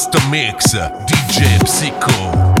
Master Mix, DJ Psycho.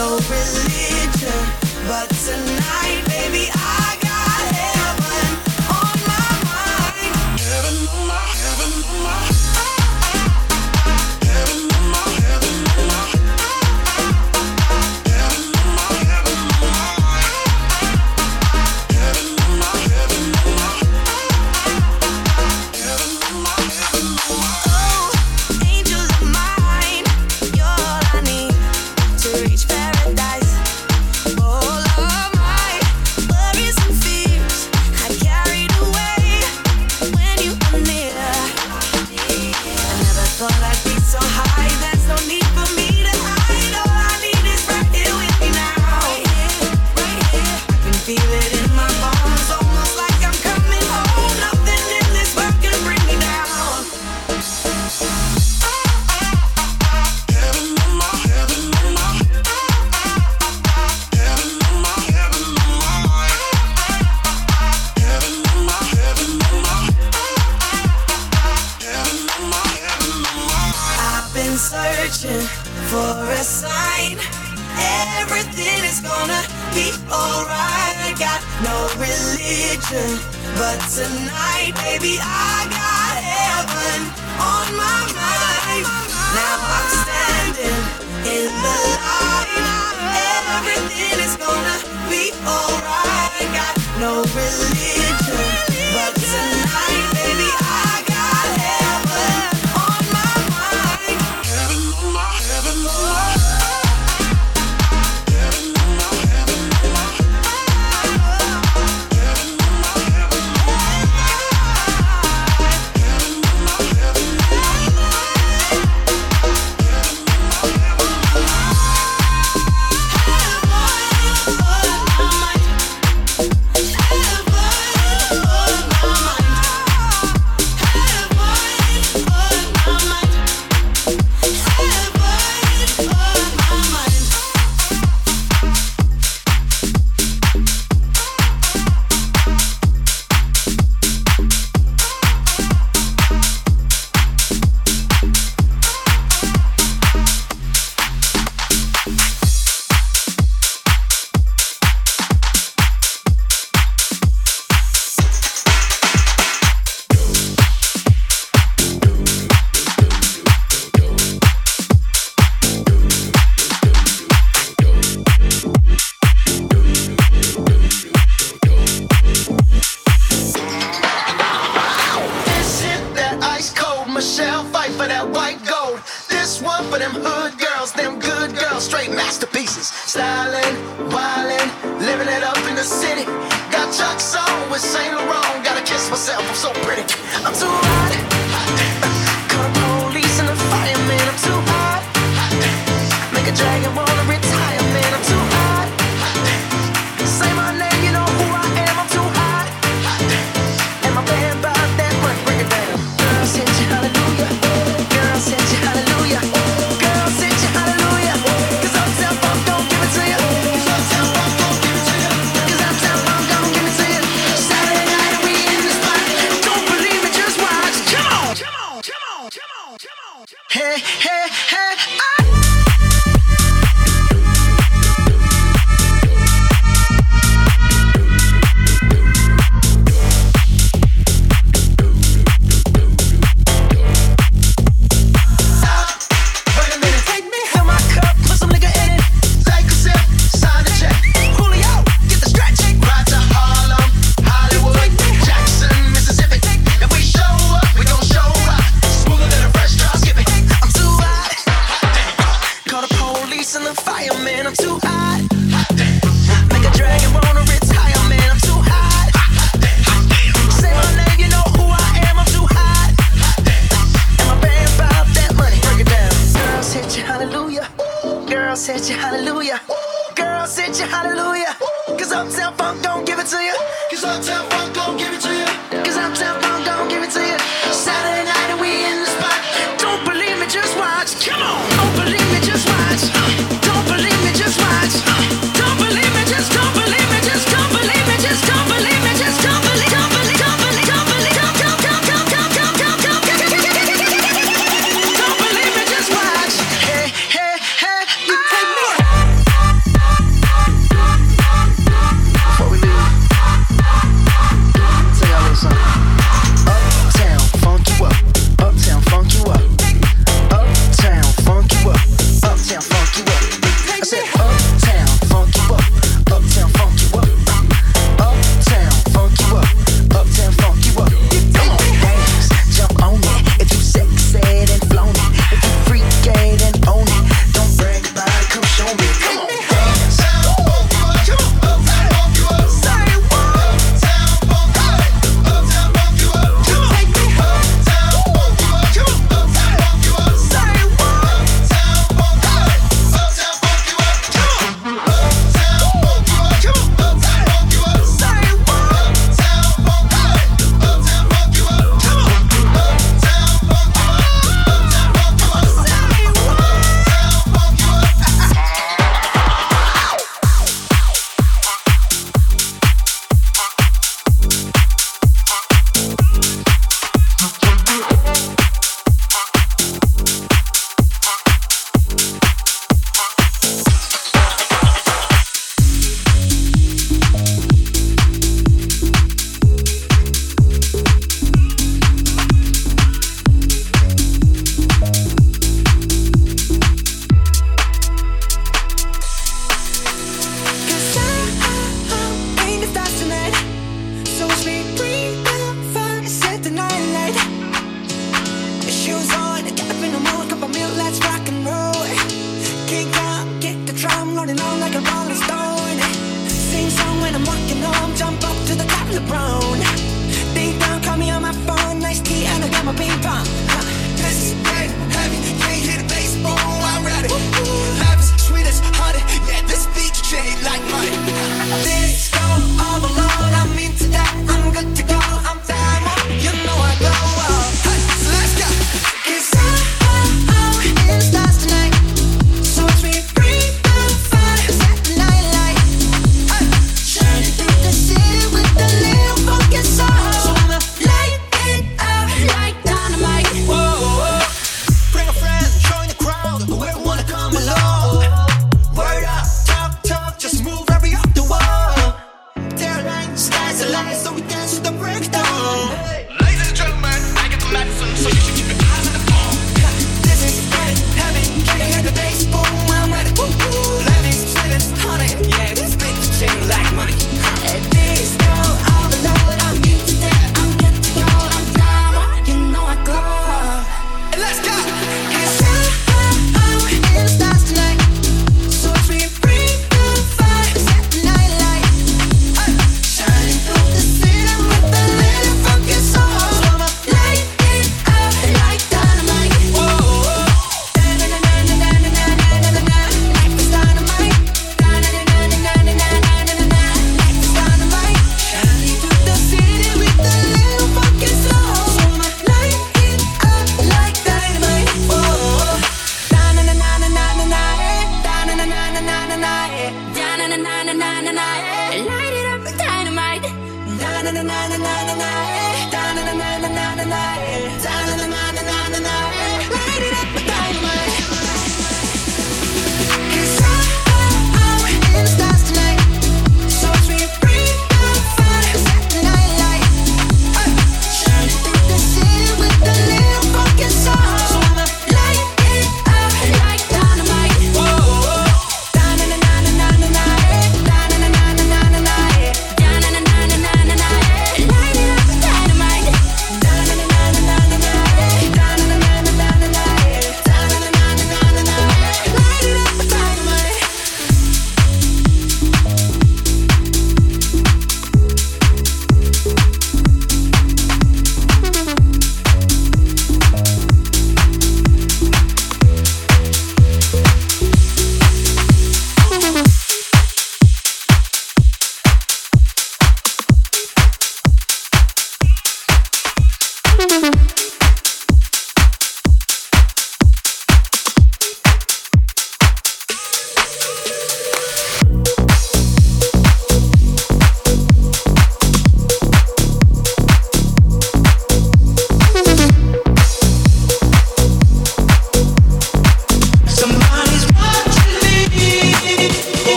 Heaven on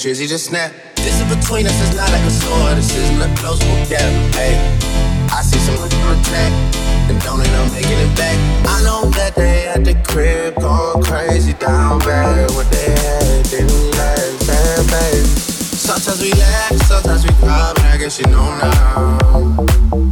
Drizzy just snap. This is between us, it's not like a sword. This isn't a close book gap. Hey, I see some attack, and don't end up making it back. I know that they at the crib going crazy down bad. What they had didn't last bad. Sometimes we laugh, sometimes we cry, but I guess you know now.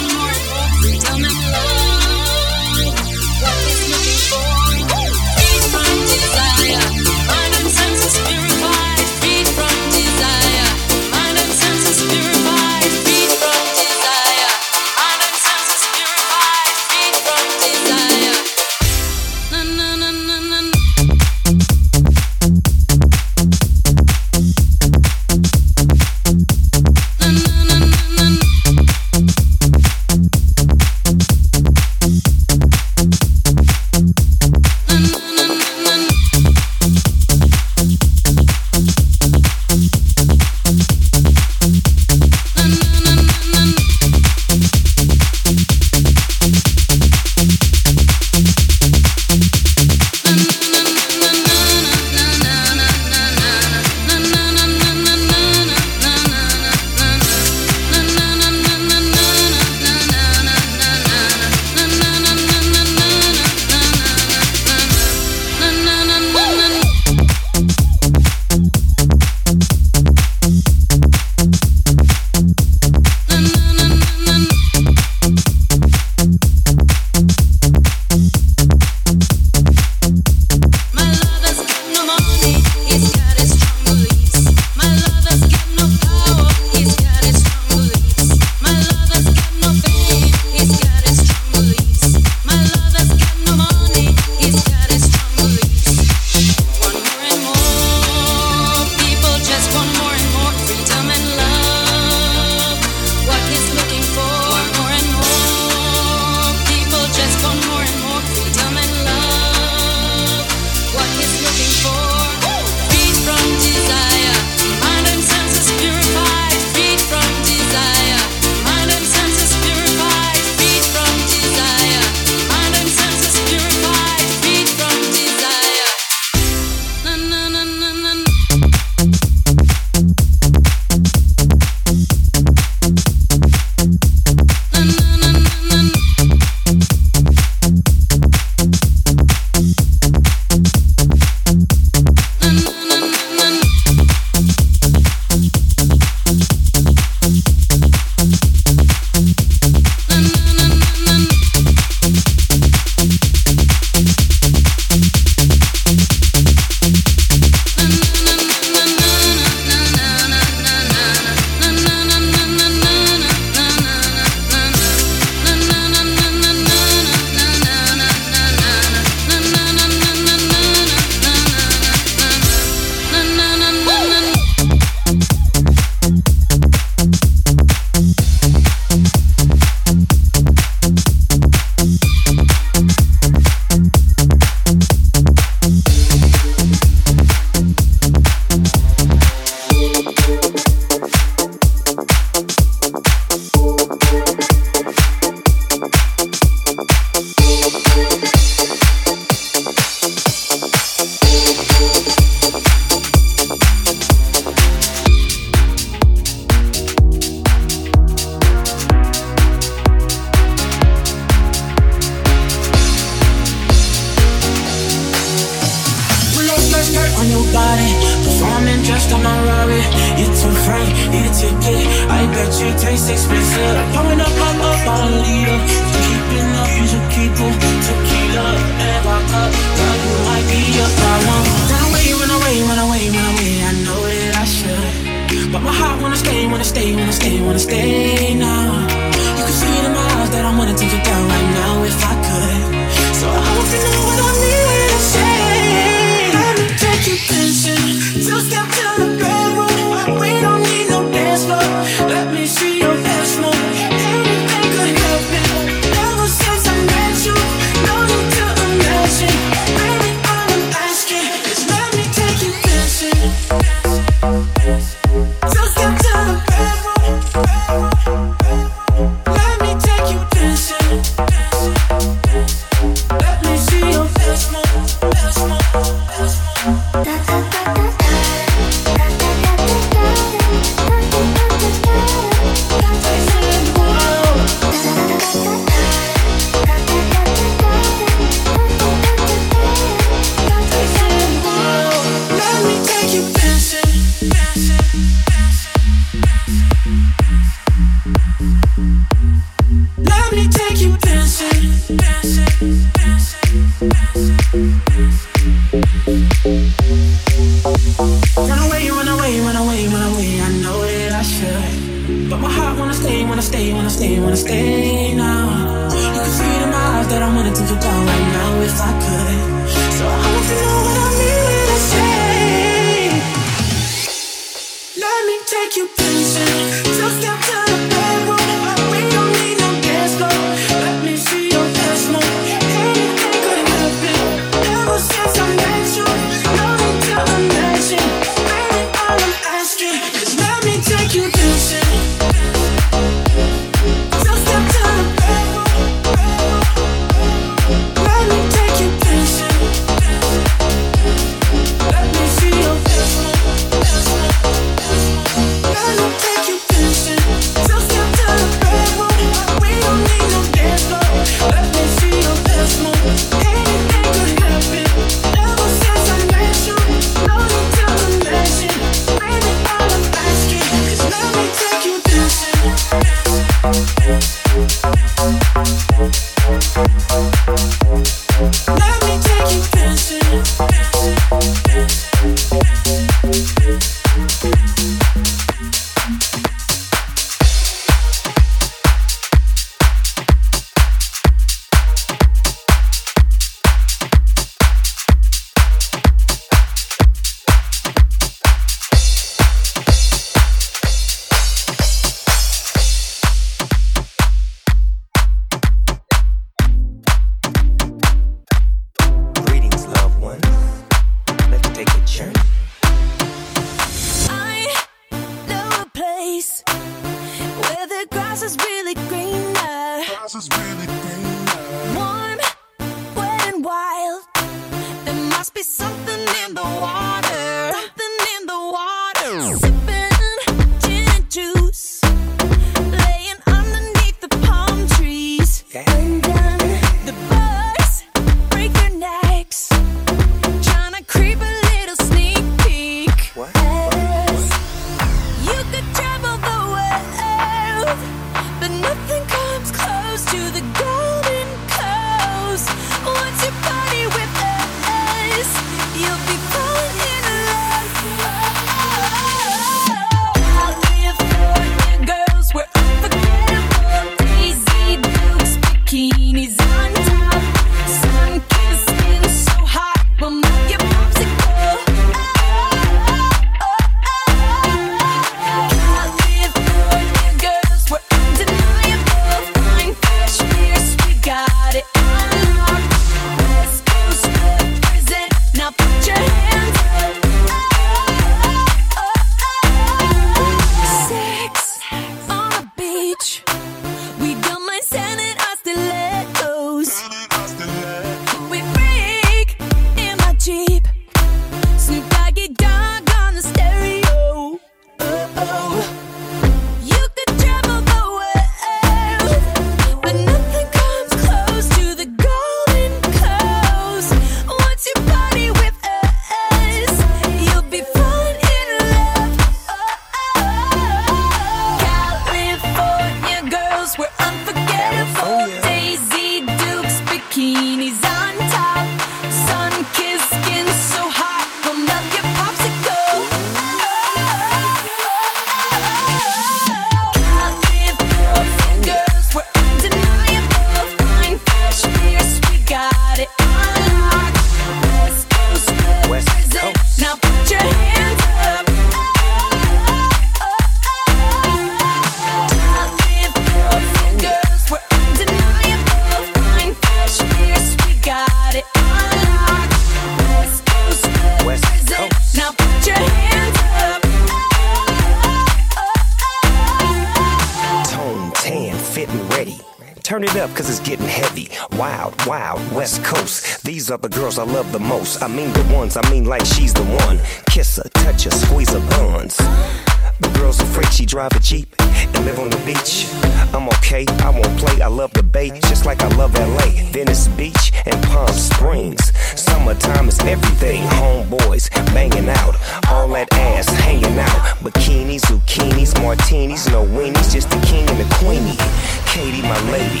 my lady.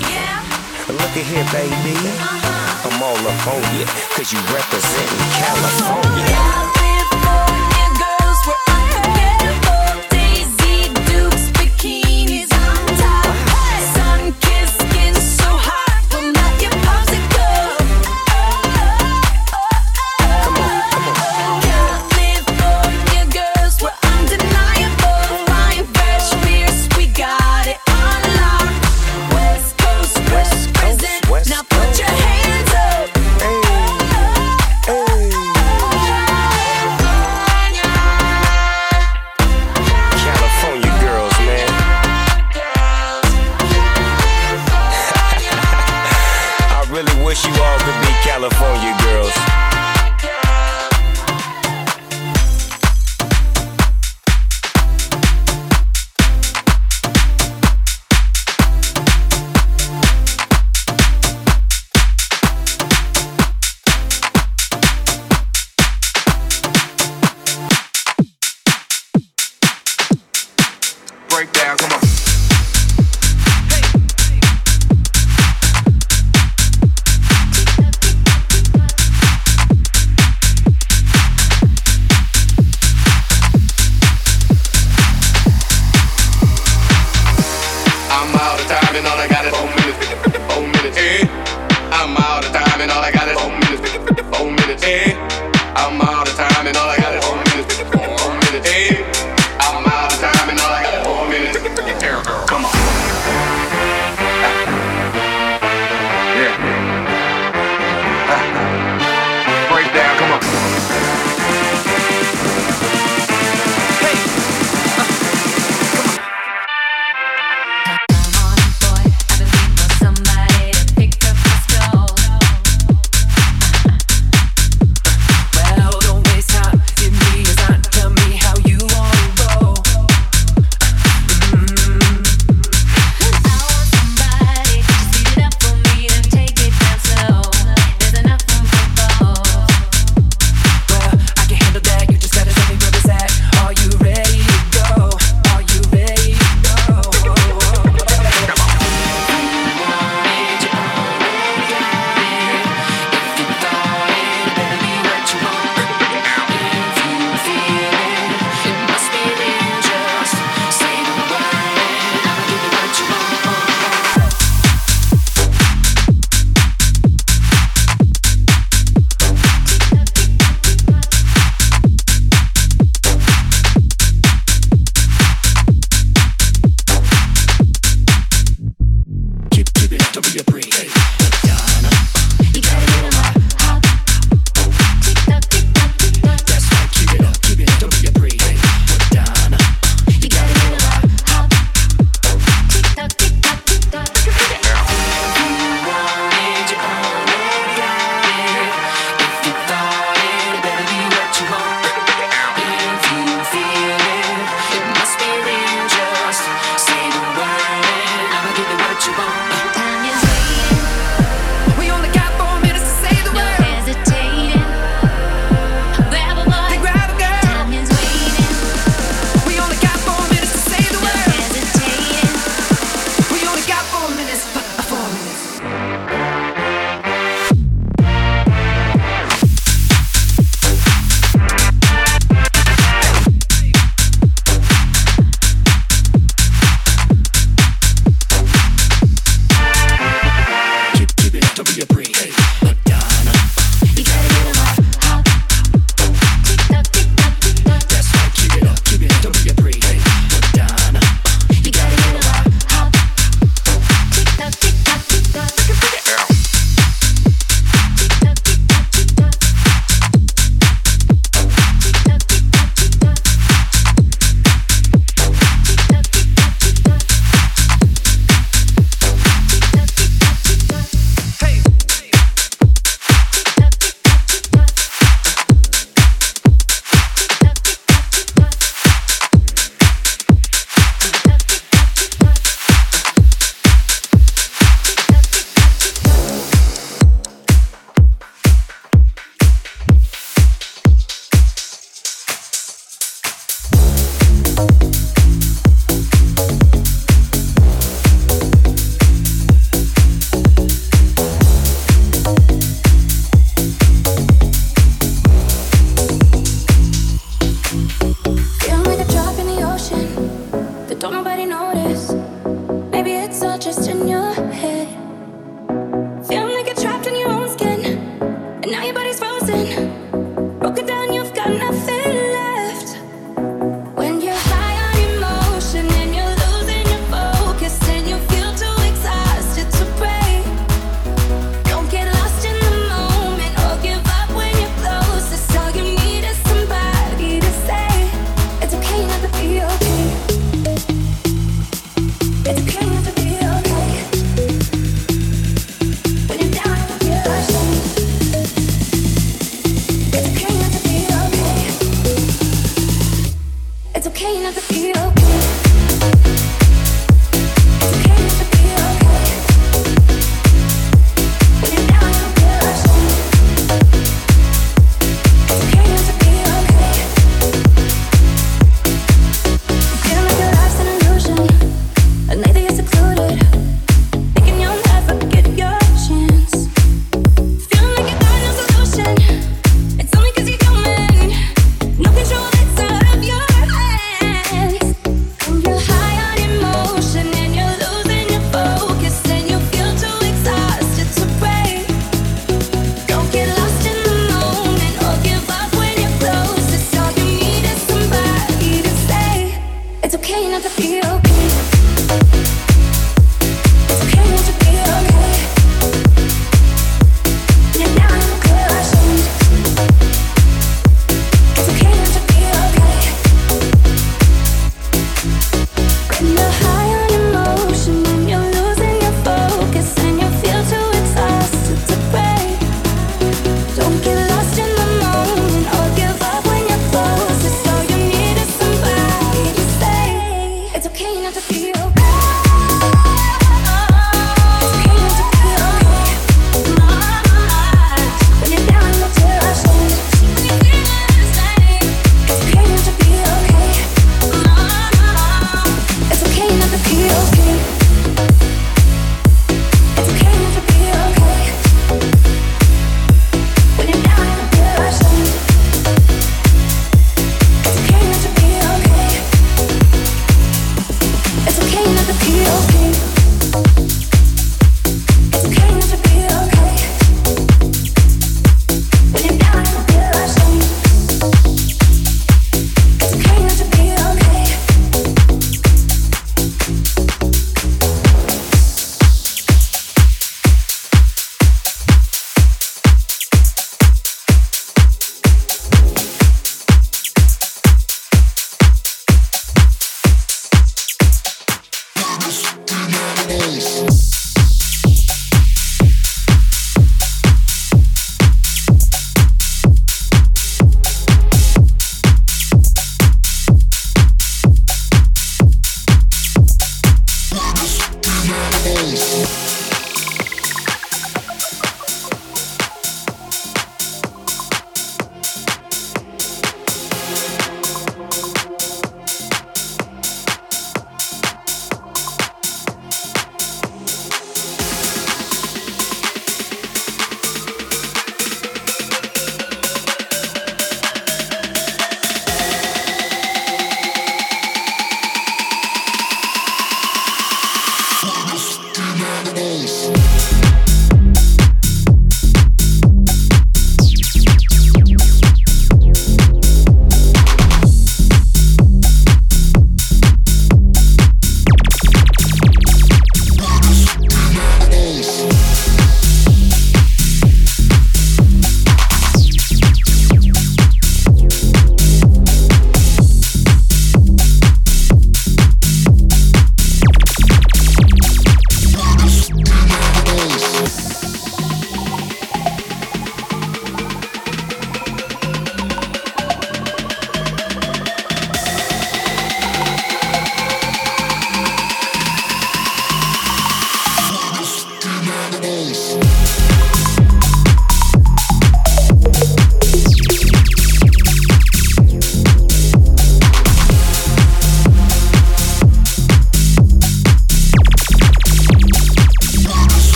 Look at here, baby. I'm all up on you, cause you representing California.